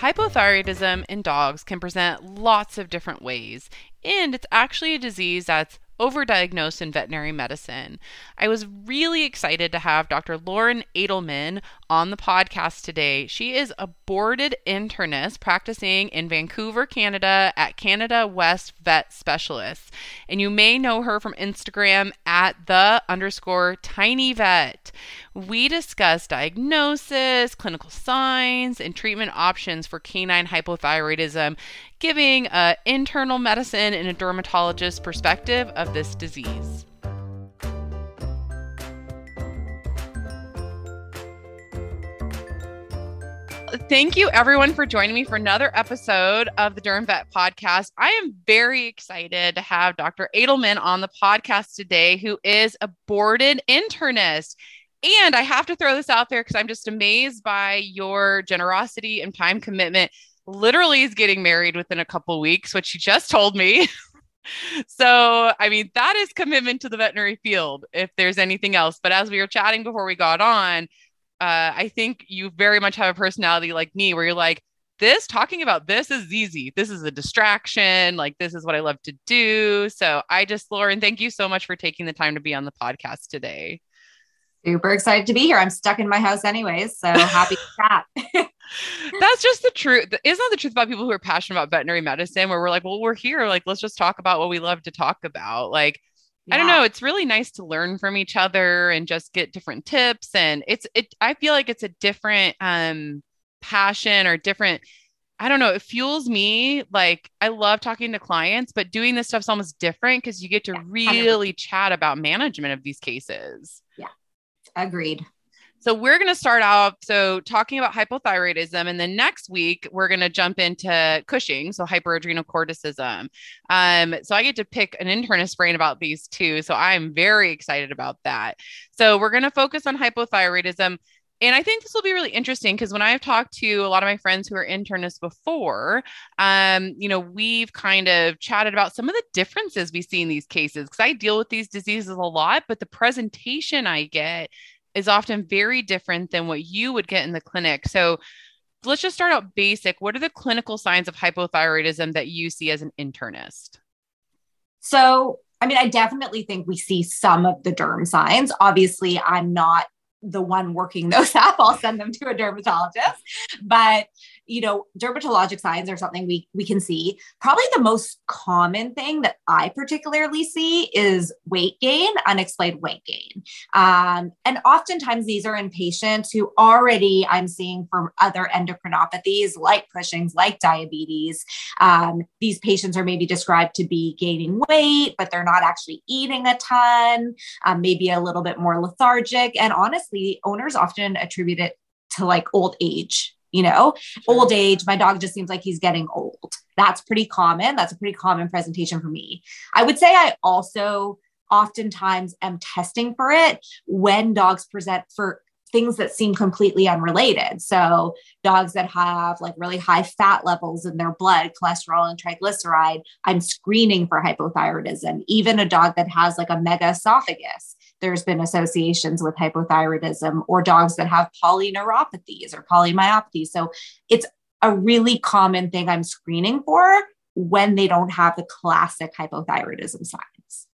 Hypothyroidism in dogs can present lots of different ways, and it's actually a disease that's overdiagnosed in veterinary medicine. I was really excited to have Dr. Lauren Adelman on the podcast today. She is a boarded internist practicing in Vancouver, Canada at Canada West Vet Specialists. And you may know her from Instagram at the underscore tiny vet. We discuss diagnosis, clinical signs, and treatment options for canine hypothyroidism, giving an internal medicine and a dermatologist perspective of this disease. Thank you, everyone, for joining me for another episode of the Derm Vet podcast. I am very excited to have Dr. Adelman on the podcast today, who is a boarded internist. And I have to throw this out there because I'm just amazed by your generosity and time commitment. Literally, is getting married within a couple weeks, which you just told me. so, I mean, that is commitment to the veterinary field, if there's anything else. But as we were chatting before we got on, uh, I think you very much have a personality like me where you're like, this talking about this is easy. This is a distraction. Like, this is what I love to do. So, I just, Lauren, thank you so much for taking the time to be on the podcast today. Super excited to be here. I'm stuck in my house anyways. So, happy to chat. That's just the truth. Isn't that the truth about people who are passionate about veterinary medicine where we're like, well, we're here. Like, let's just talk about what we love to talk about. Like, yeah. I don't know. It's really nice to learn from each other and just get different tips. And it's it. I feel like it's a different um passion or different. I don't know. It fuels me. Like I love talking to clients, but doing this stuff's almost different because you get to really chat about management of these cases. Yeah, agreed. So we're going to start off so talking about hypothyroidism, and then next week we're going to jump into Cushing, so hyperadrenocorticism. Um, so I get to pick an internist brain about these two, so I'm very excited about that. So we're going to focus on hypothyroidism. And I think this will be really interesting because when I've talked to a lot of my friends who are internists before, um, you know, we've kind of chatted about some of the differences we see in these cases because I deal with these diseases a lot, but the presentation I get is often very different than what you would get in the clinic. So let's just start out basic. What are the clinical signs of hypothyroidism that you see as an internist? So, I mean, I definitely think we see some of the derm signs. Obviously, I'm not the one working those up. I'll send them to a dermatologist. But you know, dermatologic signs are something we we can see. Probably the most common thing that I particularly see is weight gain, unexplained weight gain. Um, and oftentimes these are in patients who already I'm seeing for other endocrinopathies like Cushing's, like diabetes. Um, these patients are maybe described to be gaining weight, but they're not actually eating a ton, um, maybe a little bit more lethargic. And honestly, owners often attribute it to like old age you know? Old age my dog just seems like he's getting old. That's pretty common. That's a pretty common presentation for me. I would say i also oftentimes am testing for it when dogs present for things that seem completely unrelated. So dogs that have like really high fat levels in their blood cholesterol and triglyceride i'm screening for hypothyroidism. Even a dog that has like a mega esophagus there's been associations with hypothyroidism or dogs that have polyneuropathies or polymyopathy. So it's a really common thing I'm screening for when they don't have the classic hypothyroidism signs.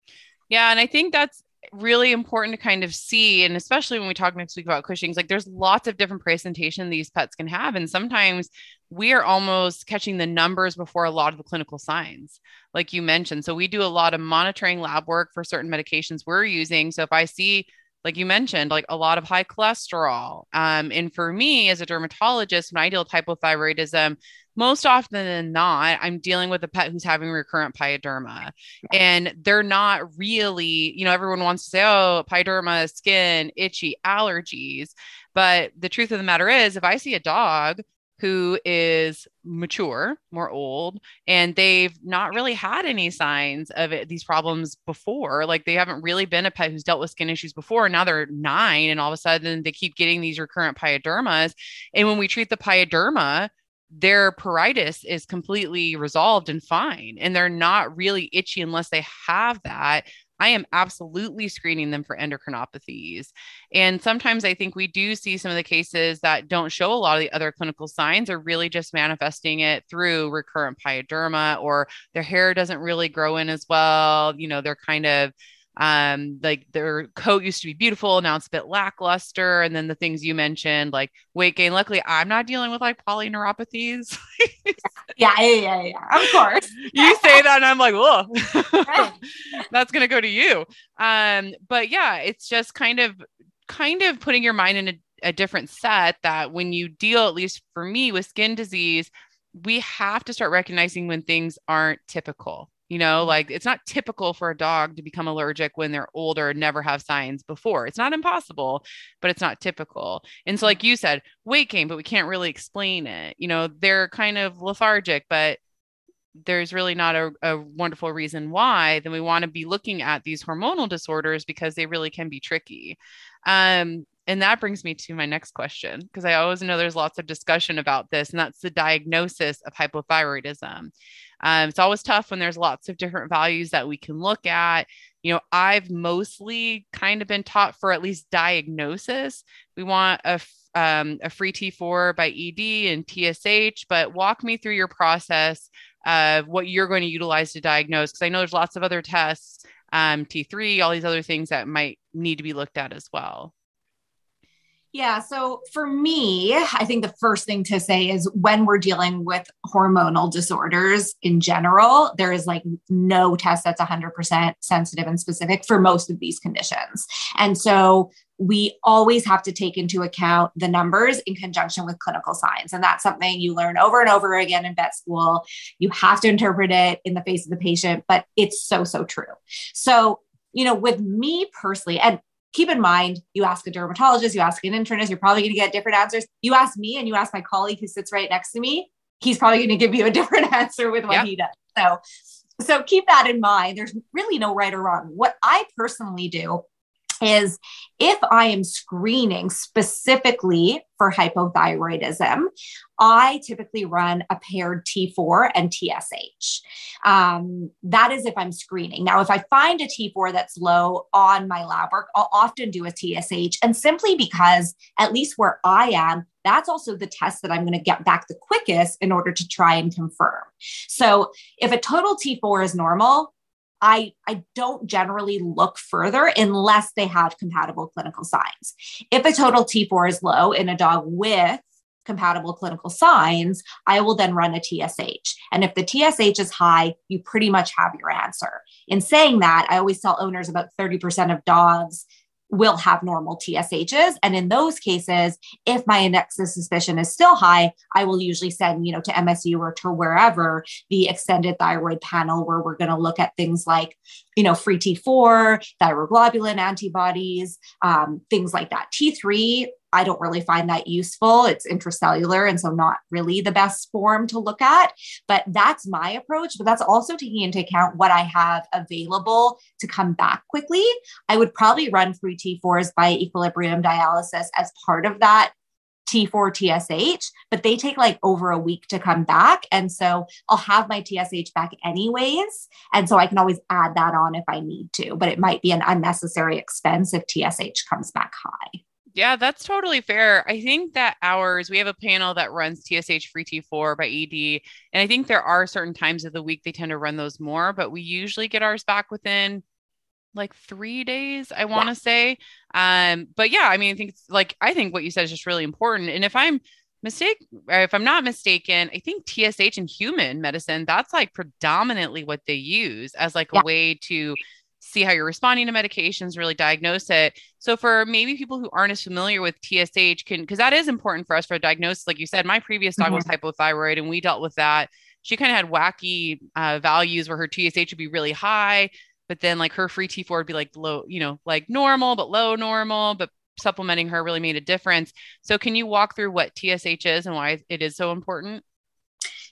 Yeah. And I think that's really important to kind of see and especially when we talk next week about cushing's like there's lots of different presentation these pets can have and sometimes we are almost catching the numbers before a lot of the clinical signs like you mentioned. So we do a lot of monitoring lab work for certain medications we're using. So if i see like you mentioned, like a lot of high cholesterol. Um, and for me as a dermatologist, when I deal with hypothyroidism, most often than not, I'm dealing with a pet who's having recurrent pyoderma. And they're not really, you know, everyone wants to say, oh, pyoderma, skin, itchy, allergies. But the truth of the matter is, if I see a dog who is mature, more old, and they've not really had any signs of it, these problems before. Like they haven't really been a pet who's dealt with skin issues before. Now they're nine, and all of a sudden they keep getting these recurrent pyodermas. And when we treat the pyoderma, their pruritus is completely resolved and fine, and they're not really itchy unless they have that. I am absolutely screening them for endocrinopathies. And sometimes I think we do see some of the cases that don't show a lot of the other clinical signs are really just manifesting it through recurrent pyoderma or their hair doesn't really grow in as well. You know, they're kind of um like their coat used to be beautiful now it's a bit lackluster and then the things you mentioned like weight gain. Luckily i'm not dealing with like polyneuropathies. Yeah yeah yeah yeah of course. You say that and i'm like whoa that's gonna go to you. Um but yeah it's just kind of kind of putting your mind in a, a different set that when you deal at least for me with skin disease we have to start recognizing when things aren't typical you know, like it's not typical for a dog to become allergic when they're older and never have signs before. It's not impossible, but it's not typical. And so, like you said, weight gain, but we can't really explain it. You know, they're kind of lethargic, but there's really not a, a wonderful reason why. Then we want to be looking at these hormonal disorders because they really can be tricky. Um, and that brings me to my next question because I always know there's lots of discussion about this, and that's the diagnosis of hypothyroidism. Um, it's always tough when there's lots of different values that we can look at. You know, I've mostly kind of been taught for at least diagnosis. We want a um, a free T4 by ED and TSH, but walk me through your process of what you're going to utilize to diagnose. Because I know there's lots of other tests, um, T3, all these other things that might need to be looked at as well. Yeah. So for me, I think the first thing to say is when we're dealing with hormonal disorders in general, there is like no test that's 100% sensitive and specific for most of these conditions. And so we always have to take into account the numbers in conjunction with clinical signs. And that's something you learn over and over again in vet school. You have to interpret it in the face of the patient, but it's so, so true. So, you know, with me personally, and keep in mind, you ask a dermatologist, you ask an internist, you're probably going to get different answers. You ask me and you ask my colleague who sits right next to me, he's probably going to give you a different answer with what yep. he does. So, so keep that in mind. There's really no right or wrong. What I personally do is if I am screening specifically for hypothyroidism, I typically run a paired T4 and TSH. Um, that is if I'm screening. Now, if I find a T4 that's low on my lab work, I'll often do a TSH. And simply because, at least where I am, that's also the test that I'm going to get back the quickest in order to try and confirm. So if a total T4 is normal, I, I don't generally look further unless they have compatible clinical signs. If a total T4 is low in a dog with compatible clinical signs, I will then run a TSH. And if the TSH is high, you pretty much have your answer. In saying that, I always tell owners about 30% of dogs will have normal TSHs. And in those cases, if my index of suspicion is still high, I will usually send, you know, to MSU or to wherever the extended thyroid panel where we're going to look at things like, you know, free T4, thyroglobulin antibodies, um, things like that. T3, I don't really find that useful. It's intracellular and so not really the best form to look at. But that's my approach. But that's also taking into account what I have available to come back quickly. I would probably run free T4s by equilibrium dialysis as part of that T4 TSH, but they take like over a week to come back. And so I'll have my TSH back anyways. And so I can always add that on if I need to, but it might be an unnecessary expense if TSH comes back high. Yeah, that's totally fair. I think that ours, we have a panel that runs TSH free T4 by ED. And I think there are certain times of the week they tend to run those more, but we usually get ours back within like three days, I want to yeah. say. Um, but yeah, I mean, I think it's like, I think what you said is just really important. And if I'm mistake, if I'm not mistaken, I think TSH in human medicine, that's like predominantly what they use as like yeah. a way to see how you're responding to medications, really diagnose it. So for maybe people who aren't as familiar with TSH can because that is important for us for a diagnosis. Like you said, my previous dog mm-hmm. was hypothyroid and we dealt with that. She kind of had wacky uh, values where her TSH would be really high, but then like her free T4 would be like low, you know, like normal, but low normal. But supplementing her really made a difference. So, can you walk through what TSH is and why it is so important?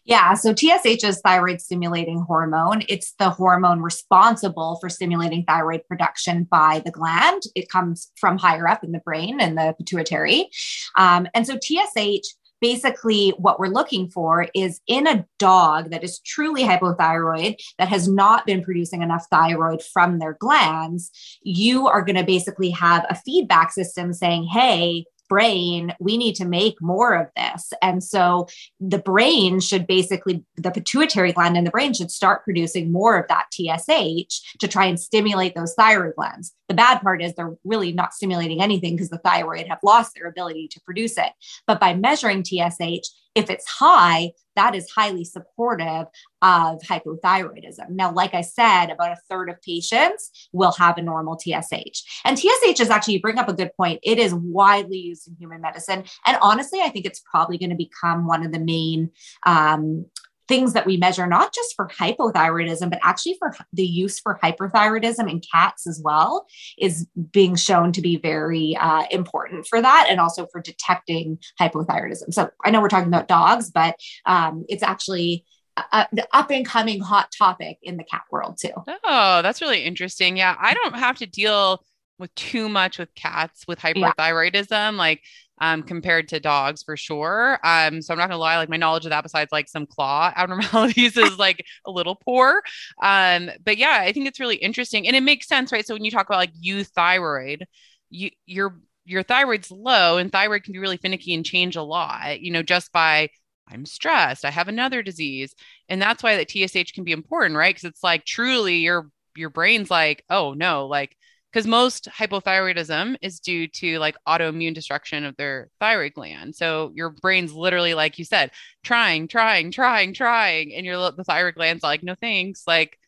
Yeah, so TSH is thyroid stimulating hormone. It's the hormone responsible for stimulating thyroid production by the gland. It comes from higher up in the brain and the pituitary. Um, and so TSH basically what we're looking for is in a dog that is truly hypothyroid that has not been producing enough thyroid from their glands you are going to basically have a feedback system saying hey brain, we need to make more of this. And so the brain should basically, the pituitary gland in the brain should start producing more of that TSH to try and stimulate those thyroid glands. The bad part is they're really not stimulating anything because the thyroid have lost their ability to produce it. But by measuring TSH, if it's high, that is highly supportive of hypothyroidism. Now, like I said, about a third of patients will have a normal TSH. And TSH is actually, you bring up a good point. It is widely used in human medicine. And honestly, I think it's probably going to become one of the main um, things that we measure, not just for hypothyroidism, but actually for the use for hyperthyroidism in cats as well, is being shown to be very uh, important for that and also for detecting hypothyroidism. So I know we're talking about dogs, but um, it's actually uh, the up and coming hot topic in the cat world too. Oh, that's really interesting. Yeah, I don't have to deal with too much with cats with hypothyroidism. Yeah. Like um, compared to dogs for sure. Um, so I'm not gonna lie, like my knowledge of that, besides like some claw abnormalities, is like a little poor. Um, but yeah, I think it's really interesting, and it makes sense, right? So when you talk about like euthyroid, you your your thyroid's low, and thyroid can be really finicky and change a lot. You know, just by I'm stressed, I have another disease, and that's why that TSH can be important, right? Because it's like truly your your brain's like, oh no, like because most hypothyroidism is due to like autoimmune destruction of their thyroid gland. So your brain's literally, like you said, trying, trying, trying, trying, and your the thyroid gland's like, no thanks, like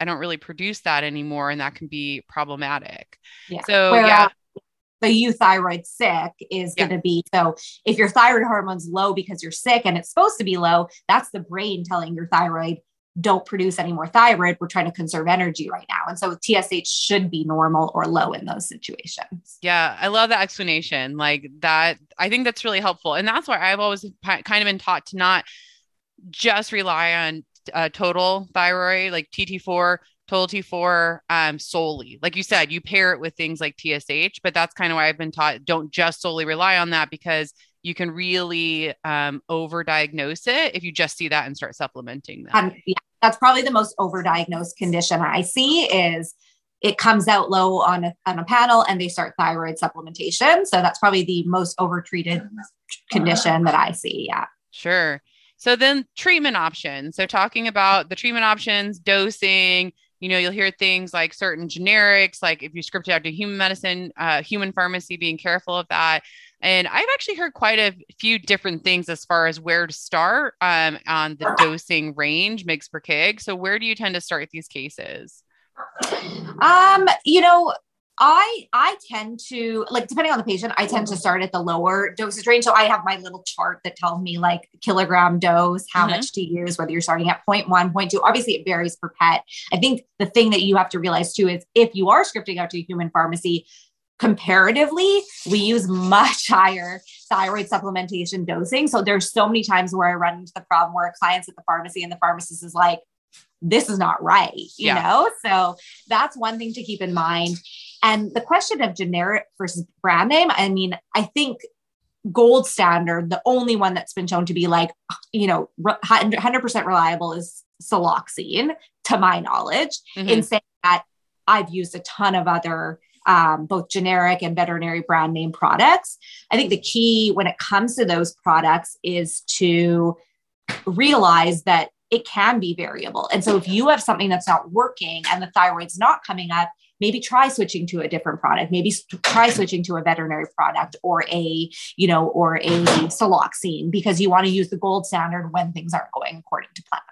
I don't really produce that anymore, and that can be problematic. Yeah. So Where, yeah. Uh, the euthyroid sick is yeah. going to be so if your thyroid hormone's low because you're sick and it's supposed to be low, that's the brain telling your thyroid don't produce any more thyroid. We're trying to conserve energy right now. And so TSH should be normal or low in those situations. Yeah, I love that explanation. Like that, I think that's really helpful. And that's why I've always kind of been taught to not just rely on uh, total thyroid, like TT4, total T4 um, solely. Like you said, you pair it with things like TSH, but that's kind of why I've been taught don't just solely rely on that because you can really um, overdiagnose it if you just see that and start supplementing that. Um, yeah, that's probably the most overdiagnosed condition I see is it comes out low on a, on a panel and they start thyroid supplementation. So that's probably the most overtreated condition that I see. Yeah. Sure. So then treatment options. So talking about the treatment options, dosing, you know, you'll hear things like certain generics, like if you script it out to human medicine, uh, human pharmacy, being careful of that. And I've actually heard quite a few different things as far as where to start um, on the dosing range, mgs per kg. So, where do you tend to start with these cases? Um, you know, I I tend to like depending on the patient, I tend to start at the lower dosage range. So I have my little chart that tells me like kilogram dose, how mm-hmm. much to use, whether you're starting at 0. 0.1, 0.2. Obviously, it varies per pet. I think the thing that you have to realize too is if you are scripting out to a human pharmacy, comparatively, we use much higher thyroid supplementation dosing. So there's so many times where I run into the problem where a client's at the pharmacy and the pharmacist is like, this is not right, you yeah. know? So that's one thing to keep in mind. And the question of generic versus brand name, I mean, I think gold standard, the only one that's been shown to be like, you know, 100% reliable is Soloxine, to my knowledge, mm-hmm. in saying that I've used a ton of other um, both generic and veterinary brand name products. I think the key when it comes to those products is to realize that it can be variable. And so if you have something that's not working and the thyroid's not coming up, maybe try switching to a different product maybe try switching to a veterinary product or a you know or a Soloxine because you want to use the gold standard when things aren't going according to plan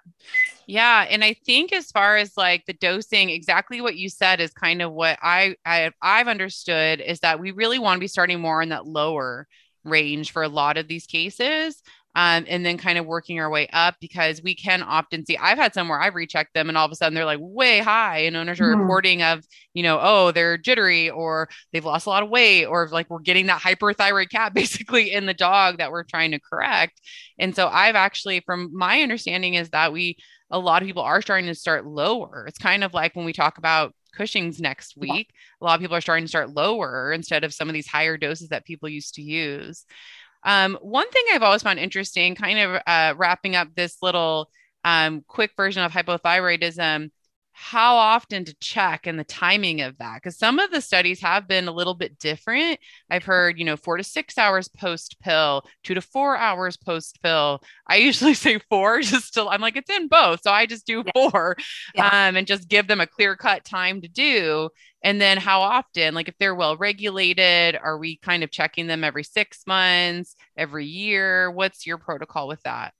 yeah, and I think as far as like the dosing, exactly what you said is kind of what I, I I've understood is that we really want to be starting more in that lower range for a lot of these cases. um, and then kind of working our way up because we can often see i've had some where i've rechecked them and all of a sudden they're like way high and owners are mm-hmm. reporting of you know oh they're jittery or they've lost a lot of weight or like we're getting that hyperthyroid cat basically in the dog that we're trying to correct and so i've actually from my understanding is that we a lot of people are starting to start lower it's kind of like when we talk about Cushing's next week. A lot of people are starting to start lower instead of some of these higher doses that people used to use. Um, one thing I've always found interesting, kind of uh, wrapping up this little um, quick version of hypothyroidism, how often to check and the timing of that because some of the studies have been a little bit different. I've heard you know four to six hours post pill two to four hours post pill. I usually say four just to i'm like it's in both so i just do yeah. four yeah. Um, and just give them a clear cut time to do. And then how often? Like if they're well regulated are we kind of checking them every six months every year? What's your protocol with that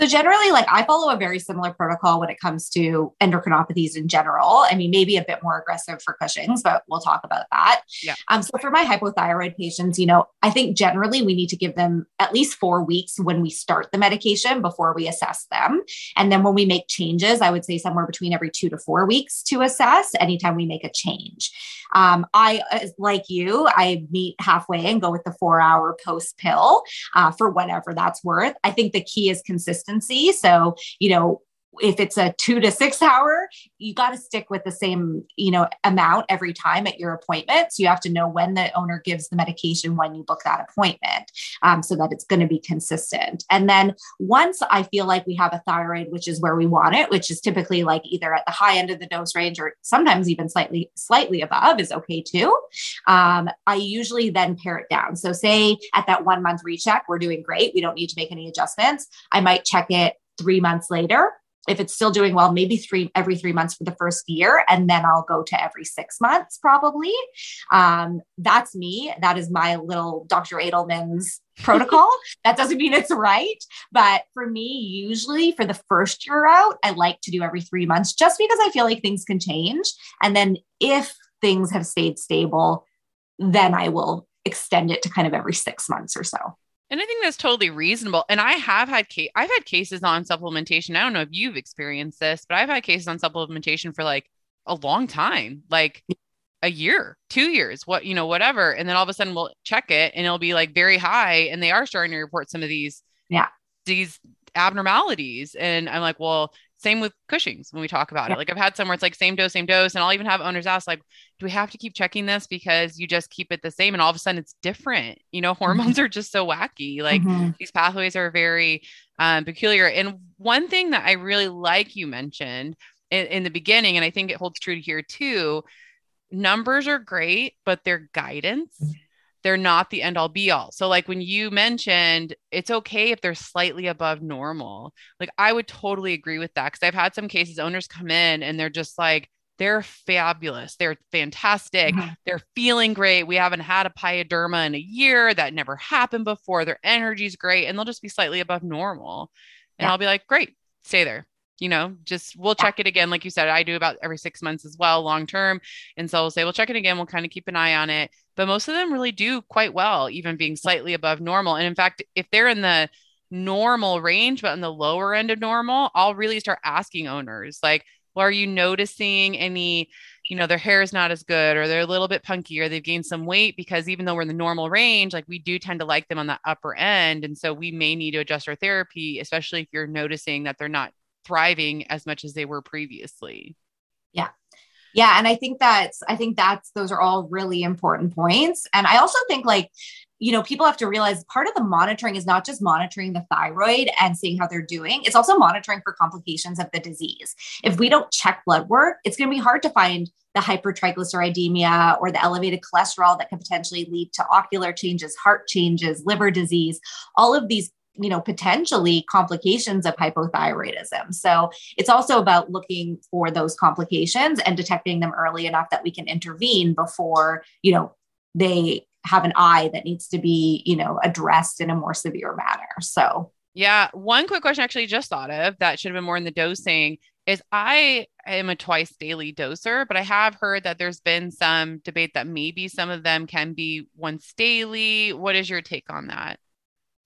so generally, like I follow a very similar protocol when it comes to endocrinopathies in general. I mean, maybe a bit more aggressive for Cushing's, but we'll talk about that. Yeah. Um, so for my hypothyroid patients, you know, I think generally we need to give them at least four weeks when we start the medication before we assess them. And then when we make changes, I would say somewhere between every two to four weeks to assess anytime we make a change. Um, I, like you, I meet halfway and go with the four hour post pill uh, for whatever that's worth. I think the key is consistency consistency. So, you know, if it's a two to six hour, you got to stick with the same, you know, amount every time at your appointment. So you have to know when the owner gives the medication when you book that appointment, um, so that it's going to be consistent. And then once I feel like we have a thyroid, which is where we want it, which is typically like either at the high end of the dose range or sometimes even slightly slightly above, is okay too. Um, I usually then pare it down. So say at that one month recheck, we're doing great. We don't need to make any adjustments. I might check it three months later if it's still doing well, maybe three every three months for the first year, and then I'll go to every six months probably. Um, that's me. That is my little Dr. Adelman's protocol. that doesn't mean it's right, but for me, usually for the first year out, I like to do every three months just because I feel like things can change, and then if things have stayed stable, then I will extend it to kind of every six months or so. And I think that's totally reasonable. And I have had case I've had cases on supplementation. I don't know if you've experienced this, but I've had cases on supplementation for like a long time, like a year, two years, what you know, whatever. And then all of a sudden we'll check it and it'll be like very high. And they are starting to report some of these, yeah, these abnormalities. And I'm like, well, same with Cushing's when we talk about yeah. it. Like I've had some where it's like same dose, same dose. And I'll even have owners ask, like, do we have to keep checking this because you just keep it the same and all of a sudden it's different? You know, mm-hmm. hormones are just so wacky. Like mm-hmm. these pathways are very um, peculiar. And one thing that I really like you mentioned in, in the beginning, and I think it holds true here too, numbers are great, but they're guidance. They're not the end all be all. So, like when you mentioned it's okay if they're slightly above normal, like I would totally agree with that. Cause I've had some cases owners come in and they're just like, they're fabulous. They're fantastic. Mm-hmm. They're feeling great. We haven't had a pyoderma in a year. That never happened before. Their energy's great. And they'll just be slightly above normal. And yeah. I'll be like, great, stay there you know, just we'll check it again. Like you said, I do about every six months as well, long term. And so we'll say, we'll check it again. We'll kind of keep an eye on it. But most of them really do quite well, even being slightly above normal. And in fact, if they're in the normal range, but in the lower end of normal, I'll really start asking owners, like, well, are you noticing any, you know, their hair is not as good or they're a little bit punky or they've gained some weight? Because even though we're in the normal range, like we do tend to like them on the upper end. And so we may need to adjust our therapy, especially if you're noticing that they're not thriving as much as they were previously. Yeah. Yeah. And I think that's, I think that's, those are all really important points. And I also think like, you know, people have to realize part of the monitoring is not just monitoring the thyroid and seeing how they're doing, it's also monitoring for complications of the disease. If we don't check blood work, it's going to be hard to find the hypertriglyceridemia or the elevated cholesterol that can potentially lead to ocular changes, heart changes, liver disease. All of these you know potentially complications of hypothyroidism so it's also about looking for those complications and detecting them early enough that we can intervene before you know they have an eye that needs to be you know addressed in a more severe manner so yeah one quick question I actually just thought of that should have been more in the dosing is I am a twice daily doser, but I have heard that there's been some debate that maybe some of them can be once daily. What is your take on that?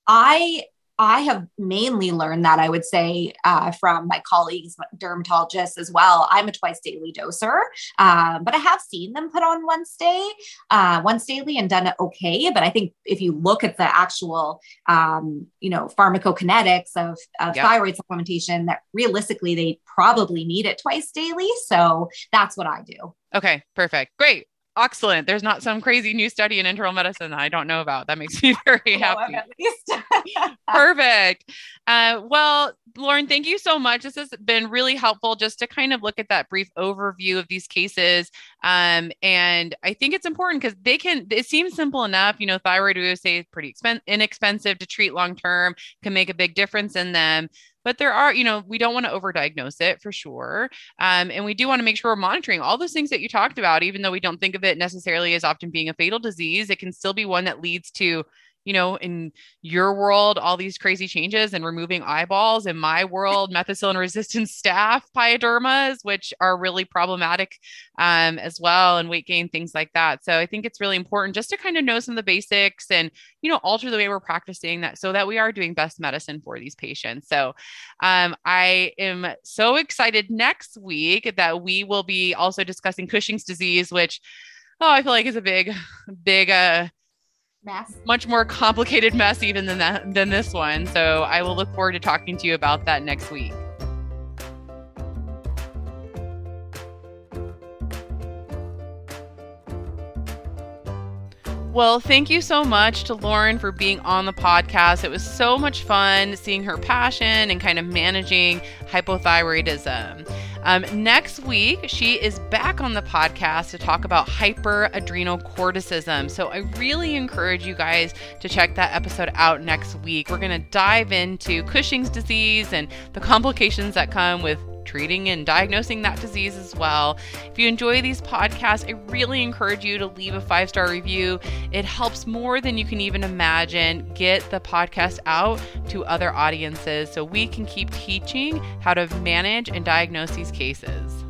I I have mainly learned that I would say uh, from my colleagues, dermatologists as well. I'm a twice daily doser, uh, but I have seen them put on once day, uh, once daily, and done it okay. But I think if you look at the actual, um, you know, pharmacokinetics of, of yep. thyroid supplementation, that realistically they probably need it twice daily. So that's what I do. Okay, perfect, great excellent. There's not some crazy new study in internal medicine that I don't know about. That makes me very happy. At least, Perfect. Uh, well, Lauren, thank you so much. This has been really helpful just to kind of look at that brief overview of these cases. Um, and I think it's important because they can, it seems simple enough. You know, thyroid, we would say, is pretty expen- inexpensive to treat long term, can make a big difference in them but there are you know we don't want to overdiagnose it for sure um, and we do want to make sure we're monitoring all those things that you talked about even though we don't think of it necessarily as often being a fatal disease it can still be one that leads to you know, in your world, all these crazy changes and removing eyeballs. In my world, methicillin resistant staph pyodermas, which are really problematic um, as well, and weight gain, things like that. So I think it's really important just to kind of know some of the basics and, you know, alter the way we're practicing that so that we are doing best medicine for these patients. So um, I am so excited next week that we will be also discussing Cushing's disease, which, oh, I feel like is a big, big, uh, mess. Much more complicated mess even than that than this one. So I will look forward to talking to you about that next week. Well, thank you so much to Lauren for being on the podcast. It was so much fun seeing her passion and kind of managing hypothyroidism. Um, next week, she is back on the podcast to talk about hyperadrenal corticism. So I really encourage you guys to check that episode out next week. We're going to dive into Cushing's disease and the complications that come with treating and diagnosing that disease as well. If you enjoy these podcasts, I really encourage you to leave a five star review. It helps more than you can even imagine get the podcast out to other audiences so we can keep teaching how to manage and diagnose these cases.